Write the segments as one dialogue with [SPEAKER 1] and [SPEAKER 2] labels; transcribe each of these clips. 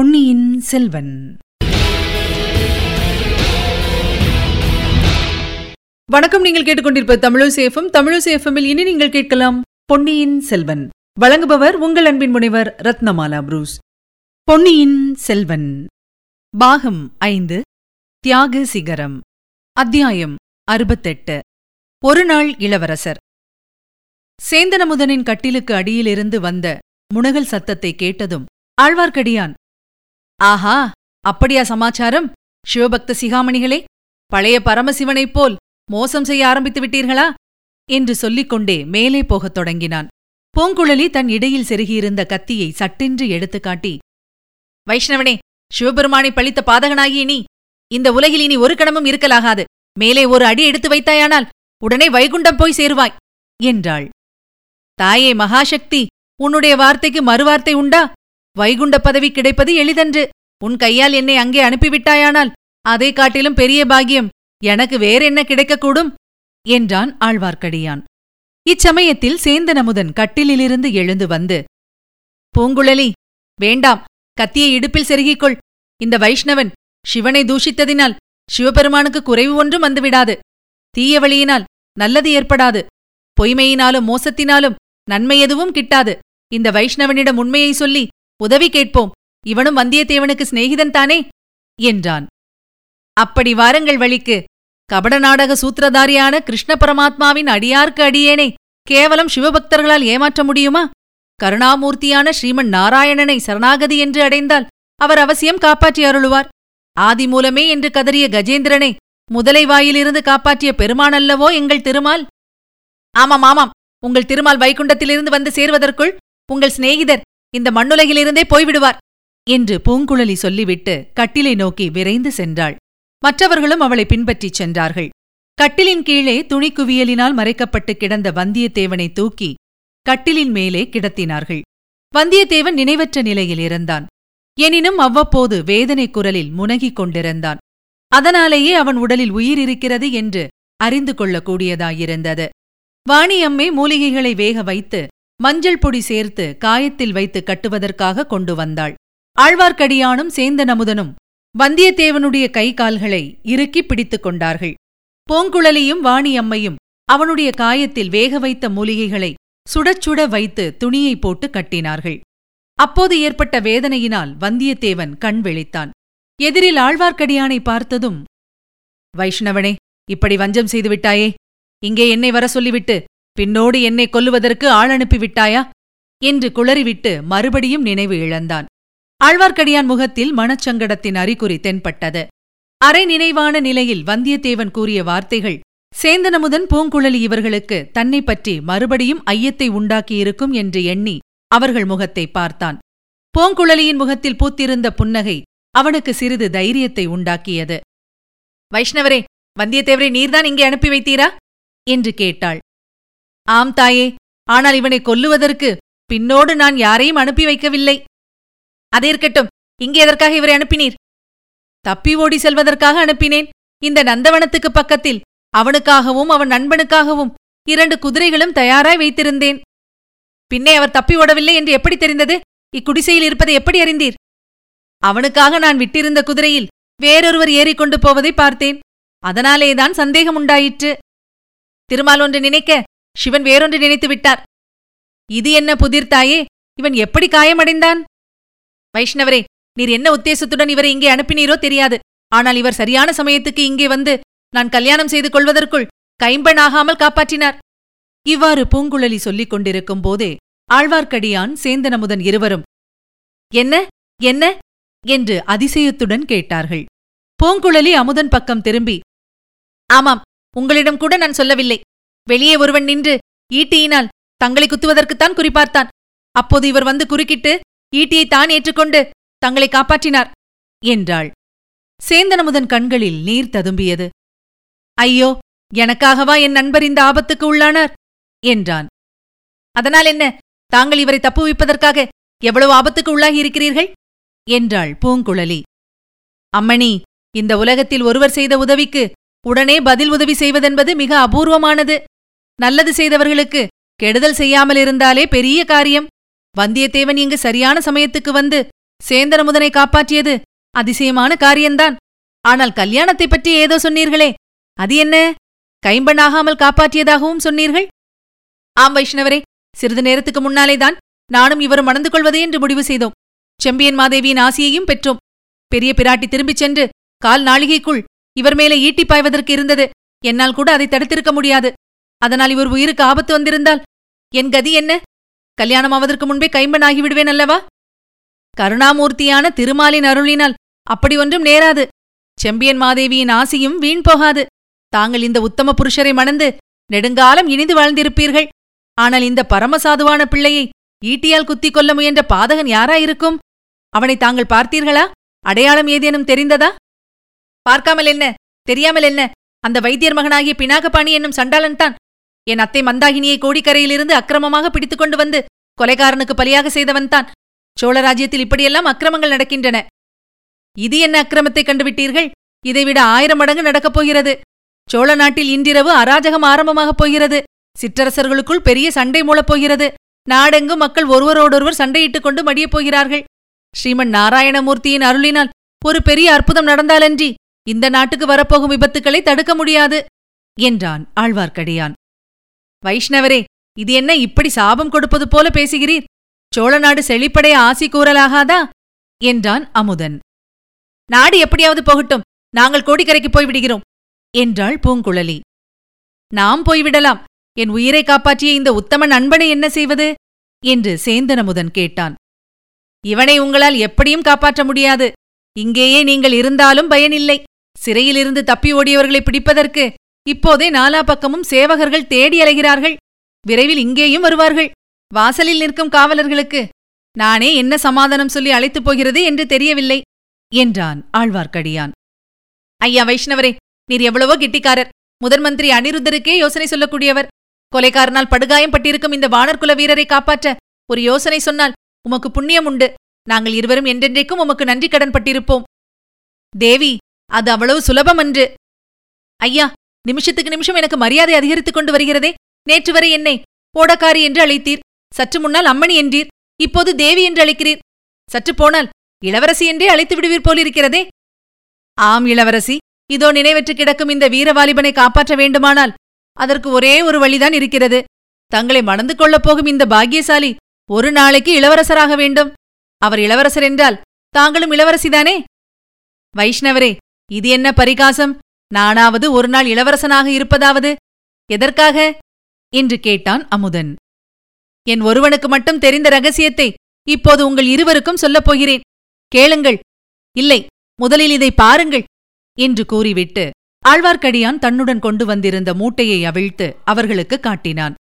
[SPEAKER 1] பொன்னியின் செல்வன். வணக்கம் நீங்கள் கேட்டுக்கொண்டிருப்ப தமிழசேஃபம் தமிழசேஃபமில் இனி நீங்கள் கேட்கலாம் பொன்னியின் செல்வன். வழங்குபவர் உங்கள் அன்பின் முனைவர் ரத்னமாலா புரூஸ். பொன்னியின் செல்வன். பாகம் ஐந்து தியாக சிகரம். அத்தியாயம் அறுபத்தெட்டு. ஒரு நாள் இளவரசர். சேந்தனமுதனின் கட்டிலுக்கு அடியிலிருந்து வந்த முனகல் சத்தத்தை கேட்டதும் ஆழ்வார்க்கடியான் ஆஹா அப்படியா சமாச்சாரம்? சிவபக்த சிகாமணிகளே பழைய பரமசிவனைப் போல் மோசம் செய்ய ஆரம்பித்து விட்டீர்களா? என்று சொல்லிக் கொண்டே மேலே போகத் தொடங்கினான். பூங்குழலி தன் இடையில் செருகியிருந்த கத்தியை சட்டென்று எடுத்துக் காட்டி வைஷ்ணவனே சிவபெருமானை பழித்த பாதகனாகிய நீ இந்த உலகில் இனி ஒரு கணமும் இருக்கலாகாது. மேலே ஒரு அடி எடுத்து வைத்தாயானால் உடனே வைகுண்டம் போய் சேருவாய் என்றாள். தாயே மகாசக்தி உன்னுடைய வார்த்தைக்கு மறுவார்த்தை உண்டா? வைகுண்ட பதவி கிடைப்பது எளிதன்று. உன் கையால் என்னை அங்கே அனுப்பிவிட்டாயானால் அதை காட்டிலும் பெரிய பாக்கியம். எனக்கு வேறென்ன கிடைக்கக்கூடும்? என்றான் ஆழ்வார்க்கடியான். இச்சமயத்தில் சேந்தனமுதன் கட்டிலிலிருந்து எழுந்து வந்து பூங்குழலி வேண்டாம். கத்தியை இடுப்பில் செருகிக்கொள். இந்த வைஷ்ணவன் சிவனை தூஷித்ததினால் சிவபெருமானுக்கு குறைவு ஒன்றும் வந்துவிடாது. தீய வழியினால் நல்லது ஏற்படாது. பொய்மையினாலும் மோசத்தினாலும் நன்மை எதுவும் கிட்டாது. இந்த வைஷ்ணவனிடம் உண்மையை சொல்லி உதவி கேட்போம். இவனும் வந்தியத்தேவனுக்கு சிநேகிதன் தானே? என்றான். அப்படி வாருங்கள் வழிக்கு. கபட நாடக சூத்திரதாரியான கிருஷ்ண பரமாத்மாவின் அடியார்க்கு அடியேனே கேவலம் சிவபக்தர்களால் ஏமாற்ற முடியுமா? கருணாமூர்த்தியான ஸ்ரீமன் நாராயணனை சரணாகதி என்று அடைந்தால் அவர் அவசியம் காப்பாற்றி அருளுவார். ஆதி மூலமே என்று கதறிய கஜேந்திரனை முதலை வாயிலிருந்து காப்பாற்றிய பெருமானல்லவோ எங்கள் திருமால்? ஆமாம் ஆமாம். உங்கள் திருமால் வைகுண்டத்திலிருந்து வந்து சேர்வதற்குள் உங்கள் சிநேகிதர் இந்த மண்ணுலகிலிருந்தே போய்விடுவார் என்று பூங்குழலி சொல்லிவிட்டு கட்டிலை நோக்கி விரைந்து சென்றாள். மற்றவர்களும் அவளை பின்பற்றிச் சென்றார்கள். கட்டிலின் கீழே துணிக்குவியலினால் மறைக்கப்பட்டு கிடந்த வந்தியத்தேவனை தூக்கி கட்டிலின் மேலே கிடத்தினார்கள். வந்தியத்தேவன் நினைவற்ற நிலையில் இருந்தான். எனினும் அவ்வப்போது வேதனை குரலில் முனகிக் கொண்டிருந்தான். அதனாலேயே அவன் உடலில் உயிர் இருக்கிறது என்று அறிந்து கொள்ளக்கூடியதாயிருந்தது. வாணியம்மே மூலிகைகளை வேக வைத்து மஞ்சள் பொடி சேர்த்து காயத்தில் வைத்து கட்டுவதற்காக கொண்டு வந்தாள். ஆழ்வார்க்கடியானும் சேந்தனமுதனும் வந்தியத்தேவனுடைய கை கால்களை இறுக்கிப் பிடித்துக் கொண்டார்கள். பூங்குழலியும் வாணியம்மையும் அவனுடைய காயத்தில் வேக வைத்த மூலிகைகளை சுடச் சுட வைத்து துணியை போட்டு கட்டினார்கள். அப்போது ஏற்பட்ட வேதனையினால் வந்தியத்தேவன் கண் விழித்தான். எதிரில் ஆழ்வார்க்கடியானை பார்த்ததும் வைஷ்ணவனே இப்படி வஞ்சம் செய்துவிட்டாயே இங்கே என்னை வர சொல்லிவிட்டு பின்னோடு என்னை கொல்லுவதற்கு ஆள் அனுப்பிவிட்டாயா? என்று குளறிவிட்டு மறுபடியும் நினைவு இழந்தான். ஆழ்வார்க்கடியான் முகத்தில் மனச்சங்கடத்தின் அறிகுறி தென்பட்டது. அரை நினைவான நிலையில் வந்தியத்தேவன் கூறிய வார்த்தைகள் சேந்தனமுதன் பூங்குழலி இவர்களுக்கு தன்னை பற்றி மறுபடியும் ஐயத்தை உண்டாக்கியிருக்கும் என்று எண்ணி அவர்கள் முகத்தை பார்த்தான். பூங்குழலியின் முகத்தில் பூத்திருந்த புன்னகை அவனுக்கு சிறிது தைரியத்தை உண்டாக்கியது. வைஷ்ணவரே வந்தியத்தேவரை நீர்தான் இங்கே அனுப்பி வைத்தீரா? என்று கேட்டாள். ஆம் தாயே ஆனால் இவனை கொல்லுவதற்கு பின்னோடு நான் யாரையும் அனுப்பி வைக்கவில்லை. அதே இருக்கட்டும் இங்கே எதற்காக இவரை அனுப்பினீர்? தப்பி ஓடி செல்வதற்காக அனுப்பினேன். இந்த நந்தவனத்துக்கு பக்கத்தில் அவனுக்காகவும் அவன் நண்பனுக்காகவும் இரண்டு குதிரைகளும் தயாராய் வைத்திருந்தேன். பின்னே அவர் தப்பி ஓடவில்லை என்று எப்படி தெரிந்தது? இக்குடிசையில் இருப்பதை எப்படி அறிந்தீர்? அவனுக்காக நான் விட்டிருந்த குதிரையில் வேறொருவர் ஏறிக்கொண்டு போவதை பார்த்தேன். அதனாலேதான் சந்தேகம் உண்டாயிற்று. திருமால் ஒன்று நினைக்க சிவன் வேறொன்று நினைத்து விட்டார். இது என்ன புதிர்த்தாயே இவன் எப்படி காயமடைந்தான்? வைஷ்ணவரே நீர் என்ன உத்தேசத்துடன் இவரை இங்கே அனுப்பினீரோ தெரியாது. ஆனால் இவர் சரியான சமயத்துக்கு இங்கே வந்து நான் கல்யாணம் செய்து கொள்வதற்குள் கைம்பெணாகாமல் காப்பாற்றினார். இவ்வாறு பூங்குழலி சொல்லிக் கொண்டிருக்கும் போதே ஆழ்வார்க்கடியான் சேந்தனமுதன் இருவரும் என்ன? என்ன? என்று அதிசயத்துடன் கேட்டார்கள். பூங்குழலி அமுதன் பக்கம் திரும்பி ஆமாம் உங்களிடம் கூட நான் சொல்லவில்லை. வெளியே ஒருவன் நின்று ஈட்டியினால் தங்களை குத்துவதற்குத்தான் குறிப்பார்த்தான் அப்போது இவர் வந்து குறுக்கிட்டு ஈட்டியை தான் ஏற்றுக்கொண்டு தங்களை காப்பாற்றினார் என்றாள். சேந்தனமுதன் கண்களில் நீர் ததும்பியது. ஐயோ எனக்காகவா என் நண்பர் இந்த ஆபத்துக்கு உள்ளானார் என்றான். அதனால் என்ன தாங்கள் இவரை தப்புவிப்பதற்காக எவ்வளவு ஆபத்துக்கு உள்ளாகியிருக்கிறீர்கள் என்றாள் பூங்குழலி. அம்மணி இந்த உலகத்தில் ஒருவர் செய்த உதவிக்கு உடனே பதில் உதவி செய்வதென்பது மிக அபூர்வமானது. நல்லது செய்தவர்களுக்கு கெடுதல் செய்யாமல் இருந்தாலே பெரிய காரியம். வந்தியத்தேவன் இங்கு சரியான சமயத்துக்கு வந்து சேந்தரமுதனை காப்பாற்றியது அதிசயமான காரியம்தான் ஆனால் கல்யாணத்தைப் பற்றி ஏதோ சொன்னீர்களே அது என்ன? கைம்பெண்ணாகாமல் காப்பாற்றியதாகவும் சொன்னீர்கள்? ஆம் வைஷ்ணவரே சிறிது நேரத்துக்கு முன்னாலேதான் நானும் இவரும் மணந்து கொள்வது என்று முடிவு செய்தோம். செம்பியன் மாதேவியின் ஆசியையும் பெற்றோம். பெரிய பிராட்டி திரும்பிச் சென்று கால் நாளிகைக்குள் இவர் மேலே ஈட்டி பாய்வதற்கு இருந்தது. என்னால் கூட அதை தடுத்திருக்க முடியாது. அதனால் இவர் உயிருக்கு ஆபத்து வந்திருந்தால் என் கதி என்ன? கல்யாணம் ஆவதற்கு முன்பே கைம்பன் ஆகிவிடுவேன் அல்லவா? கருணாமூர்த்தியான திருமாலின் அருளினால் அப்படி ஒன்றும் நேராது. செம்பியன் மாதேவியின் ஆசியும் வீண் போகாது. தாங்கள் இந்த உத்தம புருஷரை மணந்து நெடுங்காலம் இனிது வாழ்ந்திருப்பீர்கள். ஆனால் இந்த பரமசாதுவான பிள்ளையை ஈட்டியால் குத்திக் கொள்ள முயன்ற பாதகன் யாராயிருக்கும்? அவனை தாங்கள் பார்த்தீர்களா? அடையாளம் ஏதேனும் தெரிந்ததா? பார்க்காமல் என்ன? தெரியாமல் என்ன? அந்த வைத்தியர் மகனாகிய பினாகபாணி என்னும் சண்டாளன்தான் என் அத்தை மந்தாகினியை கோடிக்கரையிலிருந்து அக்கிரமமாக பிடித்துக் கொண்டு வந்து கொலைகாரனுக்கு பலியாக செய்தவன்தான் சோழராஜ்யத்தில் இப்படியெல்லாம் அக்கிரமங்கள் நடக்கின்றன. இது என்ன அக்கிரமத்தை கண்டுவிட்டீர்கள்? இதைவிட ஆயிரம் மடங்கு நடக்கப் போகிறது. சோழ நாட்டில் இன்றிரவு அராஜகம் ஆரம்பமாகப் போகிறது. சிற்றரசர்களுக்குள் பெரிய சண்டை மூலப் போகிறது. நாடெங்கும் மக்கள் ஒருவரோடொருவர் சண்டையிட்டுக் கொண்டு மடியப் போகிறார்கள். ஸ்ரீமன் நாராயணமூர்த்தியின் அருளினால் ஒரு பெரிய அற்புதம் நடந்தாலன்றி இந்த நாட்டுக்கு வரப்போகும் விபத்துக்களை தடுக்க முடியாது என்றான் ஆழ்வார்க்கடியான். வைஷ்ணவரே இது என்ன இப்படி சாபம் கொடுப்பது போல பேசுகிறீர்? சோழ நாடு செழிப்படைய ஆசி கூறலாகாதா? என்றான் அமுதன். நாடு எப்படியாவது போகட்டும் நாங்கள் கோடிக்கரைக்கு போய்விடுகிறோம் என்றாள் பூங்குழலி. நாம் போய்விடலாம் என் உயிரை காப்பாற்றிய இந்த உத்தம நண்பனை என்ன செய்வது? என்று சேந்தனமுதன் கேட்டான். இவனை உங்களால் எப்படியும் காப்பாற்ற முடியாது. இங்கேயே நீங்கள் இருந்தாலும் பயனில்லை. சிறையிலிருந்து தப்பி ஓடியவர்களை பிடிப்பதற்கு இப்போதே நாலா பக்கமும் சேவகர்கள் தேடி அலைகிறார்கள். விரைவில் இங்கேயும் வருவார்கள். வாசலில் நிற்கும் காவலர்களுக்கு நானே என்ன சமாதானம் சொல்லி அழைத்துப் போகிறது என்று தெரியவில்லை என்றான் ஆழ்வார்க்கடியான். ஐயா வைஷ்ணவரே நீர் எவ்வளவோ கெட்டிக்காரர். முதன் மந்திரி அனிருத்தருக்கே யோசனை சொல்லக்கூடியவர். கொலைக்காரனால் படுகாயம் பட்டிருக்கும் இந்த வானர்குல வீரரை காப்பாற்ற ஒரு யோசனை சொன்னால் உமக்கு புண்ணியம் உண்டு. நாங்கள் இருவரும் என்றென்றைக்கும் உமக்கு நன்றி கடன் பட்டிருப்போம். தேவி அது அவ்வளவு சுலபம் அன்று. ஐயா நிமிஷத்துக்கு நிமிஷம் எனக்கு மரியாதை அதிகரித்துக் கொண்டு வருகிறதே. நேற்று வரை என்னை ஓடக்காரி என்று அழைத்தீர். சற்று முன்னால் அம்மணி என்றீர். இப்போது தேவி என்று அழைக்கிறீர். சற்று போனால் இளவரசி என்றே அழைத்து விடுவீர் போலிருக்கிறதே. ஆம் இளவரசி. இதோ நினைவற்று கிடக்கும் இந்த வீரவாலிபனை காப்பாற்ற வேண்டுமானால் அதற்கு ஒரே ஒரு வழிதான் இருக்கிறது. தங்களை மணந்து கொள்ளப் போகும் இந்த பாக்கியசாலி ஒரு நாளைக்கு இளவரசராக வேண்டும். அவர் இளவரசர் என்றால் தாங்களும் இளவரசிதானே? வைஷ்ணவரே இது என்ன பரிகாசம்? நானாவது ஒரு நாள் இளவரசனாக இருப்பதாவது? எதற்காக? என்று கேட்டான் அமுதன். என் ஒருவனுக்கு மட்டும் தெரிந்த ரகசியத்தை இப்போது உங்கள் இருவருக்கும் சொல்லப் போகிறேன். கேளுங்கள். இல்லை முதலில் இதை பாருங்கள் என்று கூறிவிட்டு ஆழ்வார்க்கடியான் தன்னுடன் கொண்டு வந்திருந்த மூட்டையை அவிழ்த்து அவர்களுக்கு காட்டினான்.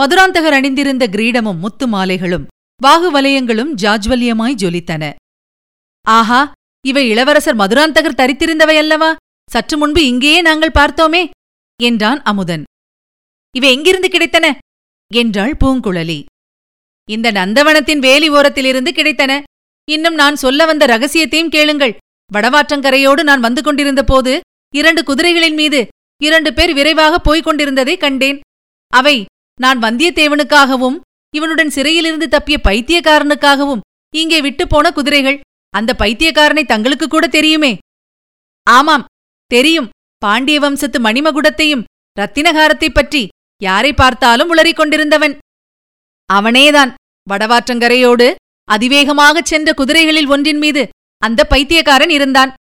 [SPEAKER 1] மதுராந்தகர் அணிந்திருந்த கிரீடமும் முத்து மாலைகளும் வாகு வலயங்களும் ஜாஜ்வல்யமாய் ஜொலித்தன. ஆஹா இவை இளவரசர் மதுராந்தகர் தரித்திருந்தவை அல்லவா? சற்று முன்பு இங்கேயே நாங்கள் பார்த்தோமே என்றான் அமுதன். இவை எங்கிருந்து கிடைத்தன? என்றாள் பூங்குழலி. இந்த நந்தவனத்தின் வேலி ஓரத்திலிருந்து கிடைத்தன. இன்னும் நான் சொல்ல வந்த ரகசியத்தையும் கேளுங்கள். வடவாற்றங்கரையோடு நான் வந்து கொண்டிருந்த போது இரண்டு குதிரைகளின் மீது இரண்டு பேர் விரைவாக போய்க் கொண்டிருந்ததை கண்டேன். அவை நான் வந்தியத்தேவனுக்காகவும் இவனுடன் சிறையிலிருந்து தப்பிய பைத்தியக்காரனுக்காகவும் இங்கே விட்டுப்போன போன குதிரைகள். அந்த பைத்தியக்காரனை தங்களுக்கு கூட தெரியுமே. ஆமாம் தெரியும். பாண்டிய வம்சத்து மணிமகுடத்தையும் ரத்தினகாரத்தைப் பற்றி யாரை பார்த்தாலும் உளறிக் கொண்டிருந்தவன். அவனேதான். வடவாற்றங்கரையோடு அதிவேகமாகச் சென்ற குதிரைகளில் ஒன்றின் மீது அந்த பைத்தியக்காரன் இருந்தான்.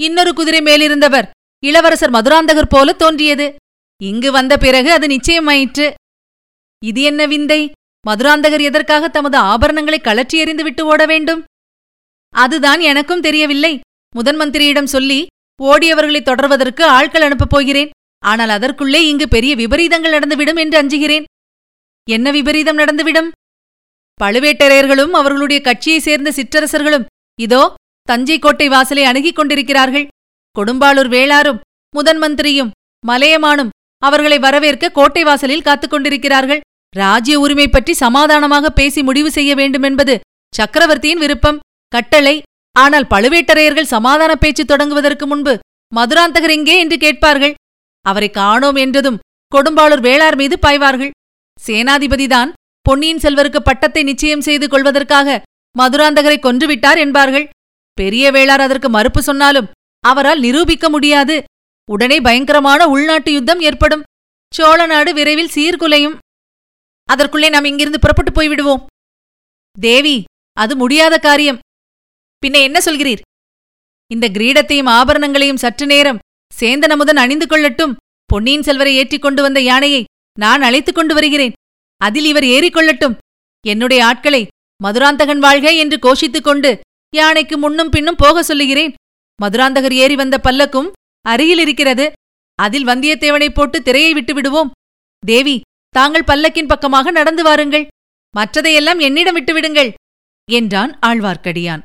[SPEAKER 1] இன்னொரு குதிரை மேலிருந்தவர் இளவரசர் மதுராந்தகர் போல தோன்றியது. இங்கு வந்த பிறகு அது நிச்சயமாயிற்று. இது என்ன விந்தை? மதுராந்தகர் எதற்காக தமது ஆபரணங்களை கலற்றி எறிந்து விட்டு ஓட வேண்டும்? அதுதான் எனக்கும் தெரியவில்லை. முதன் மந்திரியிடம் சொல்லி ஓடியவர்களை தொடர்வதற்கு ஆட்கள் அனுப்பப் போகிறேன். ஆனால் அதற்குள்ளே இங்கு பெரிய விபரீதங்கள் நடந்துவிடும் என்று அஞ்சுகிறேன். என்ன விபரீதம் நடந்துவிடும்? பழுவேட்டரையர்களும் அவர்களுடைய கட்சியைச் சேர்ந்த சிற்றரசர்களும் இதோ தஞ்சை கோட்டை வாசலை அணுகிக் கொண்டிருக்கிறார்கள். கொடும்பாளூர் வேளாரும் முதன் மந்திரியும் மலையமானும் அவர்களை வரவேற்க கோட்டை வாசலில் காத்துக் கொண்டிருக்கிறார்கள். ராஜ்ய உரிமை பற்றி சமாதானமாக பேசி முடிவு செய்ய வேண்டுமென்பது சக்கரவர்த்தியின் விருப்பம். கட்டளை ஆனால் பழுவேட்டரையர்கள் சமாதான பேச்சு தொடங்குவதற்கு முன்பு மதுராந்தகர் எங்கே என்று கேட்பார்கள்? அவரை காணோம் என்றதும் கொடும்பாளூர் வேளார் மீது பாய்வார்கள். சேனாதிபதிதான் பொன்னியின் செல்வருக்கு பட்டத்தை நிச்சயம் செய்து கொள்வதற்காக மதுராந்தகரை கொன்றுவிட்டார் என்பார்கள். பெரிய வேளார் அதற்கு மறுப்பு சொன்னாலும் அவரால் நிரூபிக்க முடியாது. உடனே பயங்கரமான உள்நாட்டு யுத்தம் ஏற்படும். சோழ நாடு விரைவில் சீர்குலையும். அதற்குள்ளே நாம் இங்கிருந்து புறப்பட்டு போய்விடுவோம். தேவி அது முடியாத காரியம். பின்ன என்ன சொல்கிறீர்? இந்த கிரீடத்தையும் ஆபரணங்களையும் சற்று நேரம் சேந்தன் அமுதன் அணிந்து கொள்ளட்டும். பொன்னியின் செல்வரை ஏற்றிக் கொண்டு வந்த யானையை நான் அழைத்துக் கொண்டு வருகிறேன். அதில் இவர் ஏறிக்கொள்ளட்டும் என்னுடைய ஆட்களை மதுராந்தகன் வாழ்க என்று கோஷித்துக் கொண்டு யானைக்கு முன்னும் பின்னும் போக சொல்லுகிறேன். மதுராந்தகர் ஏறி வந்த பல்லக்கும் அருகில் இருக்கிறது. அதில் வந்தியத்தேவனை போட்டு திரையை விட்டு விடுவோம். தேவி தாங்கள் பல்லக்கின் பக்கமாக நடந்து வாருங்கள். மற்றதையெல்லாம் என்னிடம் விட்டுவிடுங்கள் என்றான் ஆழ்வார்க்கடியான்.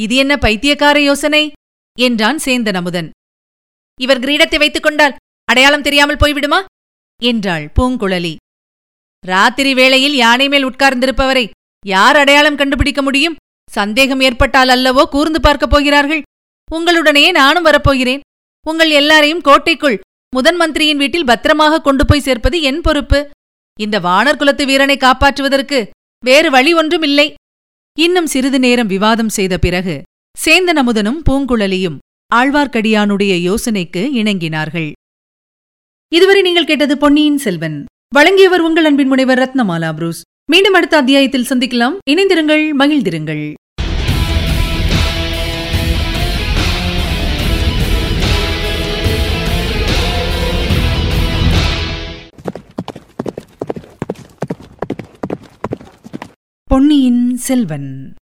[SPEAKER 1] இது என்ன பைத்தியக்கார யோசனை? என்றான் சேந்தன் அமுதன் இவர் கிரீடத்தை வைத்துக் கொண்டால் அடையாளம் தெரியாமல் போய்விடுமா? என்றாள் பூங்குழலி. ராத்திரி வேளையில் யானை மேல் உட்கார்ந்திருப்பவரை யார் அடையாளம் கண்டுபிடிக்க முடியும்? சந்தேகம் ஏற்பட்டால் அல்லவோ கூர்ந்து பார்க்கப் போகிறார்கள்? உங்களுடனேயே நானும் வரப்போகிறேன். உங்கள் எல்லாரையும் கோட்டைக்குள் முதன் மந்திரியின் வீட்டில் பத்திரமாக கொண்டு போய் சேர்ப்பது என் பொறுப்பு. இந்த வானர் குலத்து வீரனை காப்பாற்றுவதற்கு வேறு வழி ஒன்றும் இல்லை. இன்னும் சிறிது நேரம் விவாதம் செய்த பிறகு சேந்தன் அமுதனும் பூங்குழலியும் ஆழ்வார்க்கடியானுடைய யோசனைக்கு இணங்கினார்கள். இதுவரை நீங்கள் கேட்டது பொன்னியின் செல்வன். வழங்கியவர் உங்கள் அன்பின் முனைவர் ரத்னமாலா புரூஸ். மீண்டும் அடுத்த அத்தியாயத்தில் சந்திக்கலாம். இணைந்திருங்கள் மகிழ்ந்திருங்கள். பொன்னியின் செல்வன்.